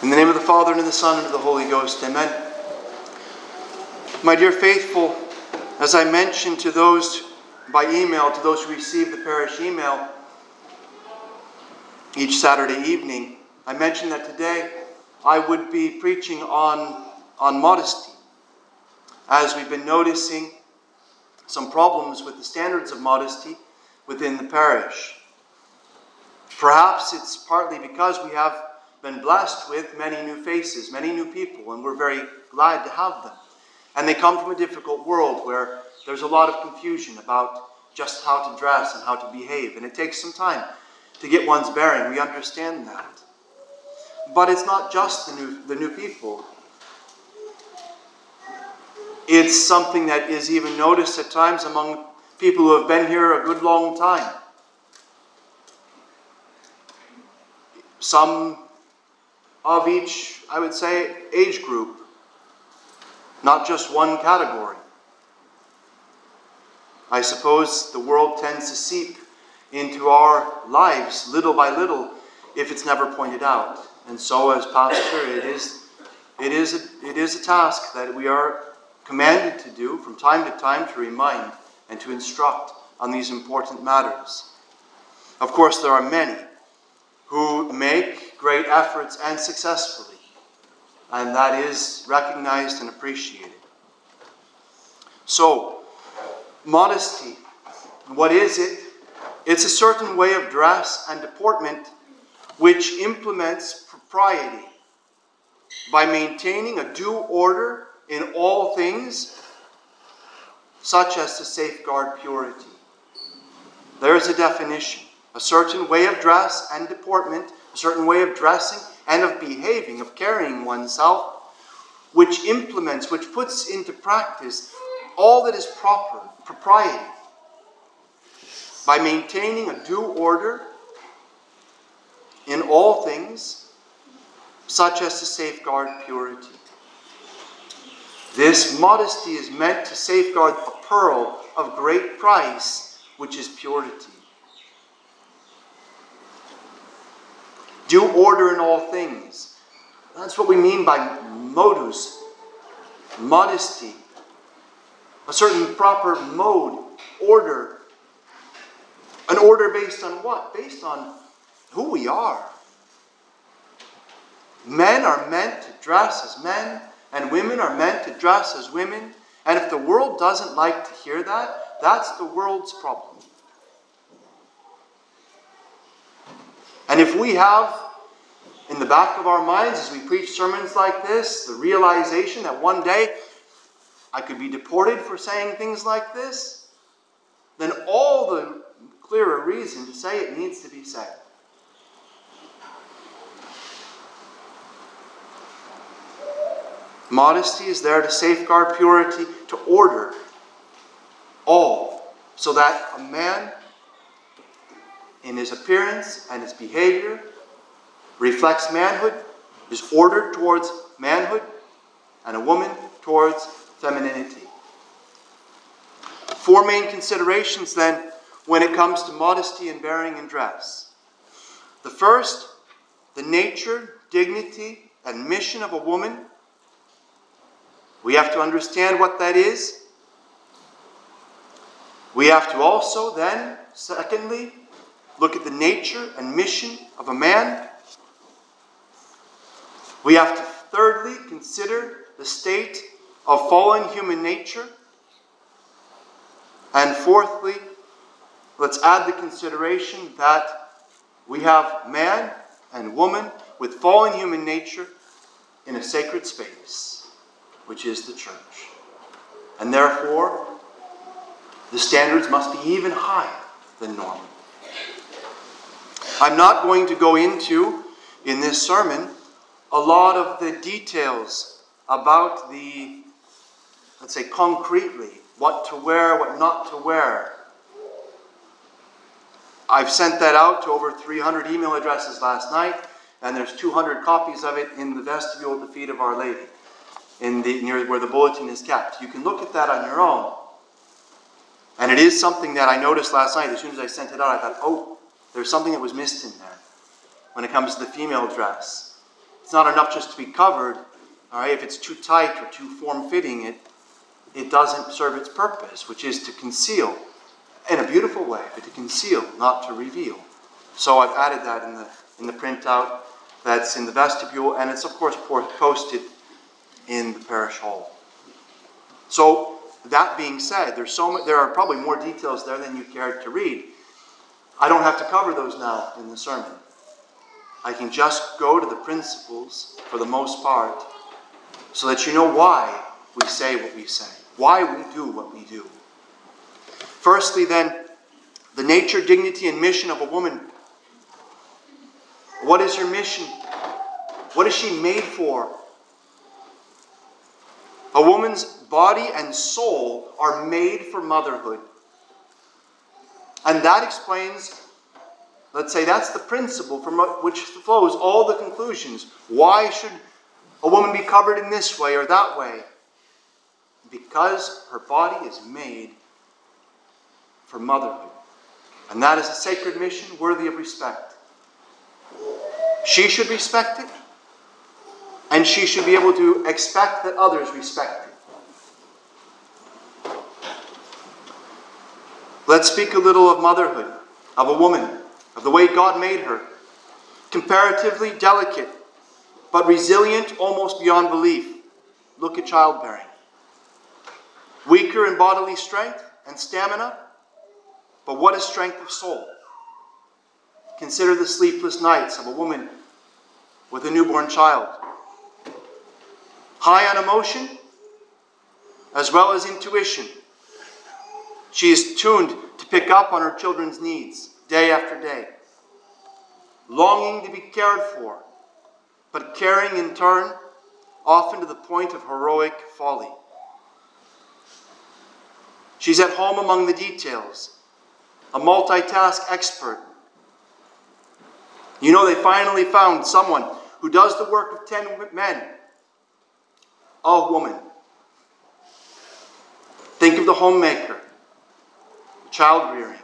In the name of the Father, and of the Son, and of the Holy Ghost, amen. My dear faithful, as I mentioned to those by email, to those who receive the parish email each Saturday evening, I mentioned that today I would be preaching on, on modesty, as we've been noticing some problems with the standards of modesty within the parish. Perhaps it's partly because we have been blessed with many new faces, many new people, and we're very glad to have them. And they come from a difficult world where there's a lot of confusion about just how to dress and how to behave, and it takes some time to get one's bearing. We understand that. But it's not just the new, the new people. It's something that is even noticed at times among people who have been here a good long time. Some of each, I would say, age group, not just one category. I suppose the world tends to seep into our lives little by little if it's never pointed out. And so, as pastor, it is, it is, a, it is a task that we are commanded to do from time to time to remind and to instruct on these important matters. Of course, there are many who make great efforts and successfully, and that is recognized and appreciated. So, modesty, what is it? It's a certain way of dress and deportment which implements propriety by maintaining a due order in all things, such as to safeguard purity. There is a definition a certain way of dress and deportment, certain way of dressing and of behaving, of carrying oneself, which implements, which puts into practice all that is proper, propriety, by maintaining a due order in all things, such as to safeguard purity. This modesty is meant to safeguard a pearl of great price, which is purity. Due order in all things. That's what we mean by modus, modesty. A certain proper mode, order. An order based on what? Based on who we are. Men are meant to dress as men, and women are meant to dress as women. And if the world doesn't like to hear that, that's the world's problem. And if we have in the back of our minds as we preach sermons like this the realization that one day I could be deported for saying things like this, then all the clearer reason to say it needs to be said. Modesty is there to safeguard purity, to order all, so that a man, in his appearance and his behavior, reflects manhood, is ordered towards manhood, and a woman towards femininity. Four main considerations then when it comes to modesty and bearing and dress. The first, the nature, dignity, and mission of a woman we have to understand what that is. We have to also then, secondly, look at the nature and mission of a man. We have to thirdly consider the state of fallen human nature. And fourthly, let's add the consideration that we have man and woman with fallen human nature in a sacred space which is the church. And therefore, the standards must be even higher than normal. I'm not going to go into, in this sermon, a lot of the details about the, let's say, concretely, what to wear, what not to wear. I've sent that out to over 300 email addresses last night, and there's 200 copies of it in the vestibule at the feet of Our Lady in the, near where the bulletin is kept. You can look at that on your own. And it is something that I noticed last night. As soon as I sent it out, I thought, oh, there's something that was missed in there when it comes to the female dress. It's not enough just to be covered. All right, if it's too tight or too form fitting, it, it doesn't serve its purpose, which is to conceal in a beautiful way, but to conceal, not to reveal. So I've added that in the, in the printout that's in the vestibule, and it's, of course, posted in the parish hall. So, that being said, there's so much, there are probably more details there than you cared to read. I don't have to cover those now in the sermon. I can just go to the principles for the most part so that you know why we say what we say, why we do what we do. Firstly, then, the nature, dignity, and mission of a woman. What is your mission? What is she made for? A woman's body and soul are made for motherhood. And that explains, let's say, that's the principle from which flows all the conclusions. Why should a woman be covered in this way or that way? Because her body is made for motherhood. And that is a sacred mission worthy of respect. She should respect it, and she should be able to expect that others respect it. Let's speak a little of motherhood, of a woman, of the way God made her. Comparatively delicate, but resilient almost beyond belief. Look at childbearing. Weaker in bodily strength and stamina, but what is strength of soul? Consider the sleepless nights of a woman with a newborn child. High on emotion as well as intuition. She is tuned to pick up on her children's needs day after day, longing to be cared for, but caring in turn, often to the point of heroic folly. She's at home among the details, a multitask expert. You know, they finally found someone who does the work of ten men, a woman. Think of the homemaker, child rearing,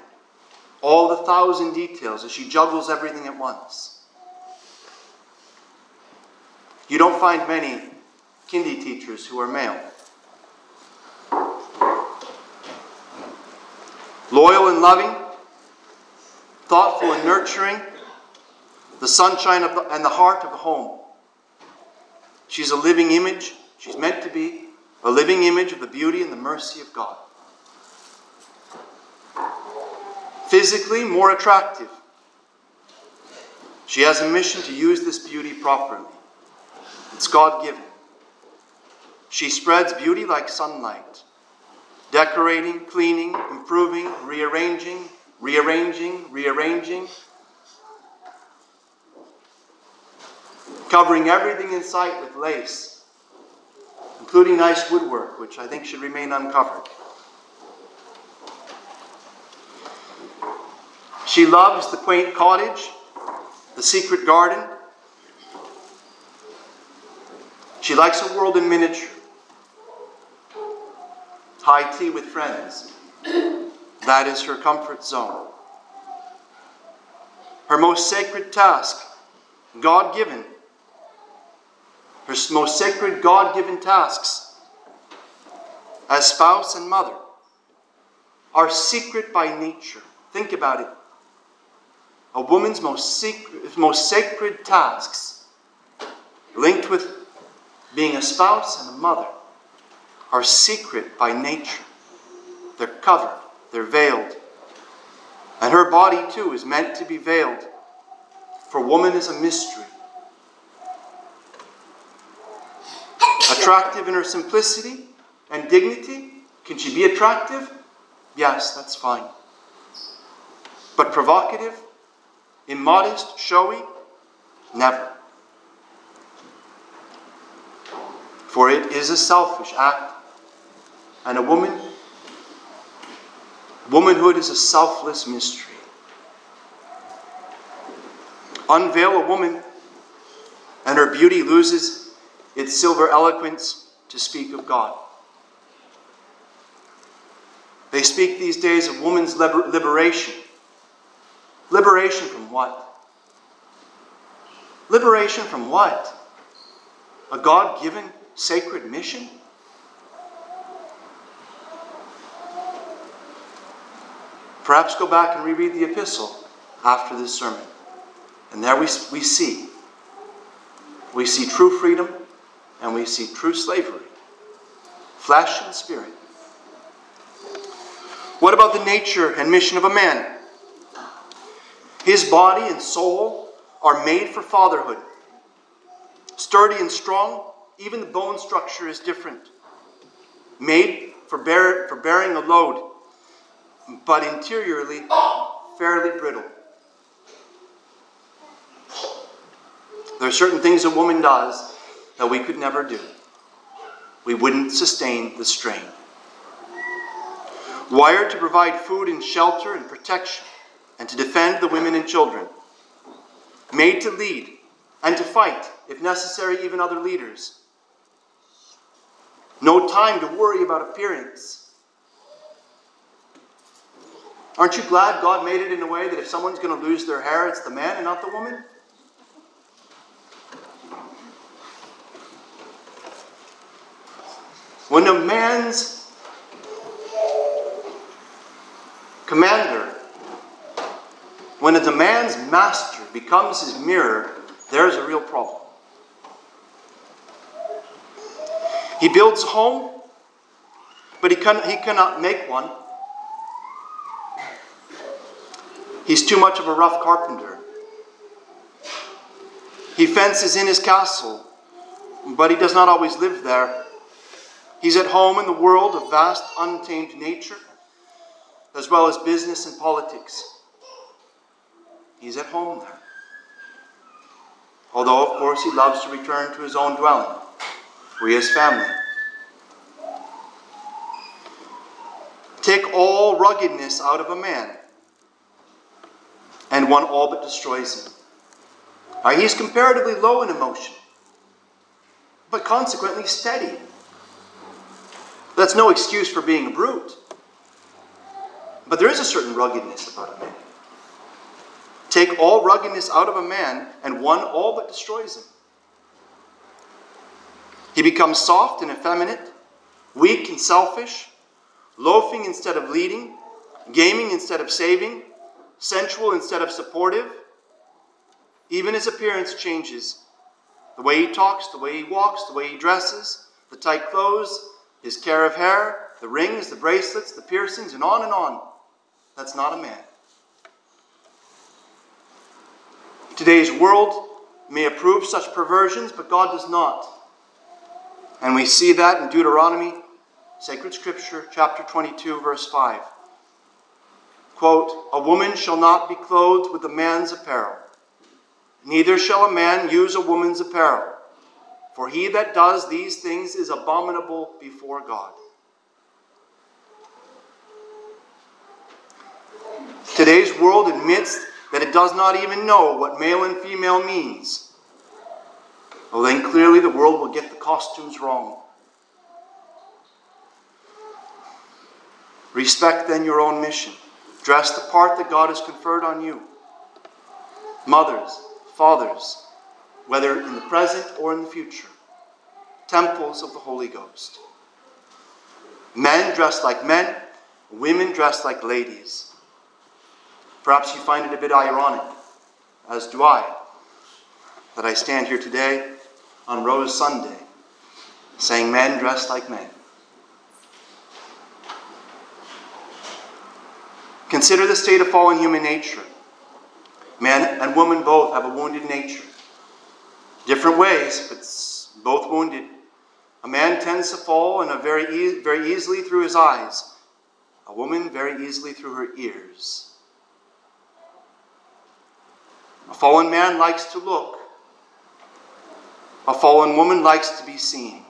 all the thousand details as she juggles everything at once. You don't find many kindy teachers who are male. Loyal and loving, thoughtful and nurturing, the sunshine the, and the heart of the home. She's a living image, she's meant to be a living image of the beauty and the mercy of God. Physically more attractive. She has a mission to use this beauty properly. It's God given. She spreads beauty like sunlight, decorating, cleaning, improving, rearranging, rearranging, rearranging, covering everything in sight with lace, including nice woodwork, which I think should remain uncovered. She loves the quaint cottage, the secret garden, She likes a world in miniature. High tea with friends. That is her comfort zone. Her most sacred task, God given. Her most sacred God given tasks as spouse and mother are secret by nature. Think about it. A woman's most, secret, most sacred tasks linked with being a spouse and a mother, are secret by nature. They're covered, they're veiled. And her body, too, is meant to be veiled. For woman is a mystery. Attractive in her simplicity and dignity. Can she be attractive? Yes, that's fine. But provocative, immodest, showy? Never. For it is a selfish act. And a woman, womanhood is a selfless mystery. Unveil a woman, and her beauty loses its silver eloquence to speak of God. They speak these days of woman's liber- liberation. Liberation from what? Liberation from what? a God given sacred mission? Perhaps go back and reread the epistle after this sermon. And there we, we see. We see true freedom and we see true slavery, flesh and spirit. What about the nature and mission of a man? His body and soul are made for fatherhood. Sturdy and strong, even the bone structure is different. Made for, bear, for bearing a load but interiorly fairly brittle. There are certain things a woman does that we could never do. We wouldn't sustain the strain. Wired to provide food and shelter and protection, and to defend the women and children. Made to lead and to fight, if necessary, even other leaders. No time to worry about appearance Aren't you glad God made it in a way that if someone's going to lose their hair, it's the man and not the woman? When a man's commander, when a man's master becomes his mirror, there's a real problem. He builds a home, but he, can, he cannot make one. He's too much of a rough carpenter. He fences in his castle, but he does not always live there. He's at home in the world of vast, untamed nature, as well as business and politics. He's at home there. Although, of course, he loves to return to his own dwelling, where he has family. Take all ruggedness out of a man and one all but destroys him. Right, he's comparatively low in emotion, but consequently steady. That's no excuse for being a brute. But there is a certain ruggedness about a man. Take all ruggedness out of a man, and one all but destroys him. He becomes soft and effeminate, weak and selfish, loafing instead of leading, gaming instead of saving, sensual instead of supportive. Even his appearance changes. The way he talks, the way he walks, the way he dresses, the tight clothes, his care of hair, the rings, the bracelets, the piercings, and on and on. That's not a man. Today's world may approve such perversions, but God does not. And we see that in Deuteronomy, Sacred Scripture, chapter 22, verse 5 quote, A woman shall not be clothed with a man's apparel, neither shall a man use a woman's apparel, for he that does these things is abominable before God. Today's world admits that it does not even know what male and female means. Well, then clearly the world will get the costumes wrong. Respect then your own mission. Dress the part that God has conferred on you. Mothers, fathers, whether in the present or in the future, temples of the Holy Ghost. Men dressed like men, women dressed like ladies. Perhaps you find it a bit ironic, as do I, that I stand here today on Rose Sunday saying men dressed like men. Consider the state of fallen human nature. Man and woman both have a wounded nature. Different ways, but both wounded. A man tends to fall in a very, e- very easily through his eyes, a woman very easily through her ears. A fallen man likes to look, a fallen woman likes to be seen.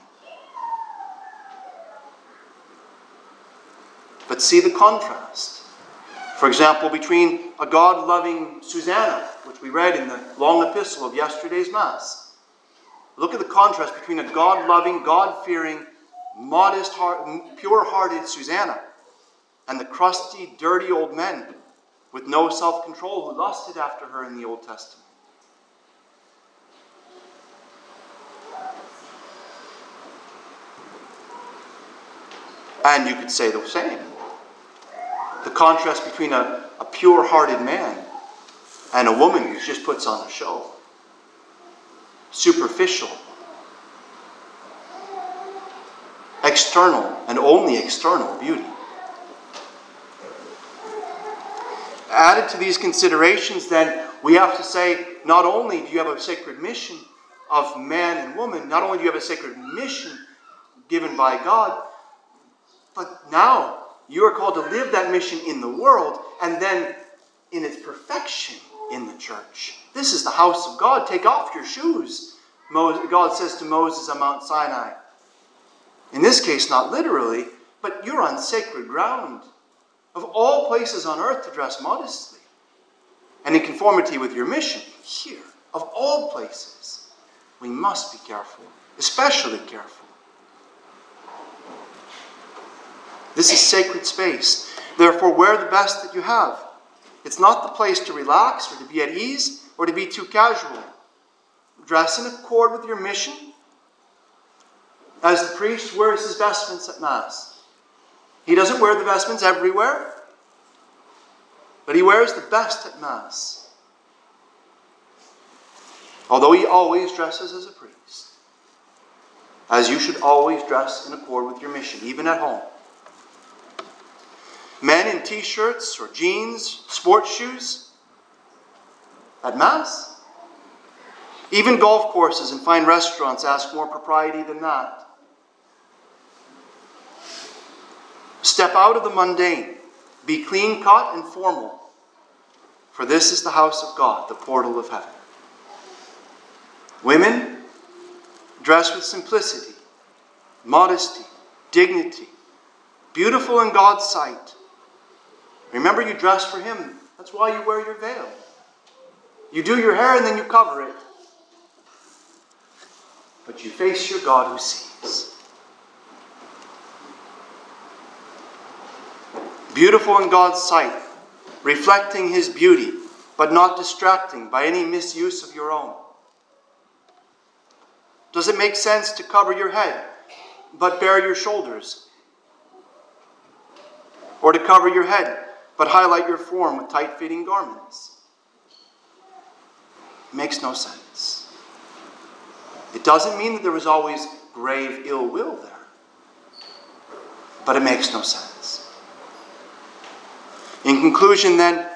But see the contrast. For example, between a God loving Susanna, which we read in the long epistle of yesterday's Mass. Look at the contrast between a God loving, God fearing, modest, pure hearted Susanna and the crusty, dirty old men with no self control who lusted after her in the Old Testament. And you could say the same. The contrast between a, a pure hearted man and a woman who just puts on a show. Superficial, external, and only external beauty. Added to these considerations, then, we have to say not only do you have a sacred mission of man and woman, not only do you have a sacred mission given by God, but now you are called to live that mission in the world and then in its perfection in the church. This is the house of God. Take off your shoes. God says to Moses on Mount Sinai. In this case, not literally, but you're on sacred ground. Of all places on earth to dress modestly and in conformity with your mission, here, of all places, we must be careful, especially careful. This is sacred space. Therefore, wear the best that you have. It's not the place to relax or to be at ease or to be too casual. Dress in accord with your mission as the priest wears his vestments at Mass. He doesn't wear the vestments everywhere, but he wears the best at Mass. Although he always dresses as a priest, as you should always dress in accord with your mission, even at home. Men in t shirts or jeans, sports shoes, at Mass. Even golf courses and fine restaurants ask more propriety than that. Step out of the mundane. Be clean cut and formal. For this is the house of God, the portal of heaven. Women, dress with simplicity, modesty, dignity, beautiful in God's sight. Remember, you dress for Him. That's why you wear your veil. You do your hair and then you cover it. But you face your God who sees. Beautiful in God's sight, reflecting His beauty, but not distracting by any misuse of your own? Does it make sense to cover your head, but bare your shoulders? Or to cover your head, but highlight your form with tight fitting garments? Makes no sense. It doesn't mean that there was always grave ill will there, but it makes no sense. In conclusion, then,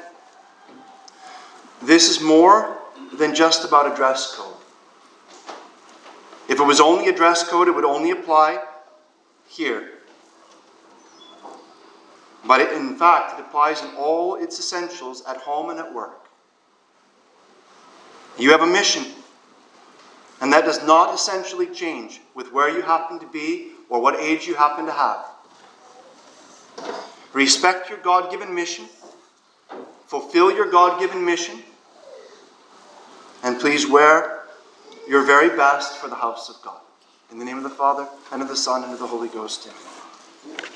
this is more than just about a dress code. If it was only a dress code, it would only apply here. But it, in fact, it applies in all its essentials at home and at work. You have a mission, and that does not essentially change with where you happen to be or what age you happen to have. Respect your God given mission. Fulfill your God given mission. And please wear your very best for the house of God. In the name of the Father, and of the Son, and of the Holy Ghost. Amen.